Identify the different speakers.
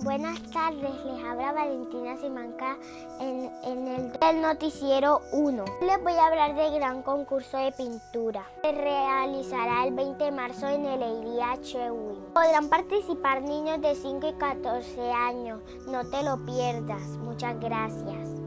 Speaker 1: Buenas tardes, les habla Valentina Simanca en, el, noticiero 1. Les voy a hablar del gran concurso de pintura. Se realizará el 20 de marzo en el Eiría Chewin. Podrán participar niños de 5 y 14 años. No te lo pierdas. Muchas gracias.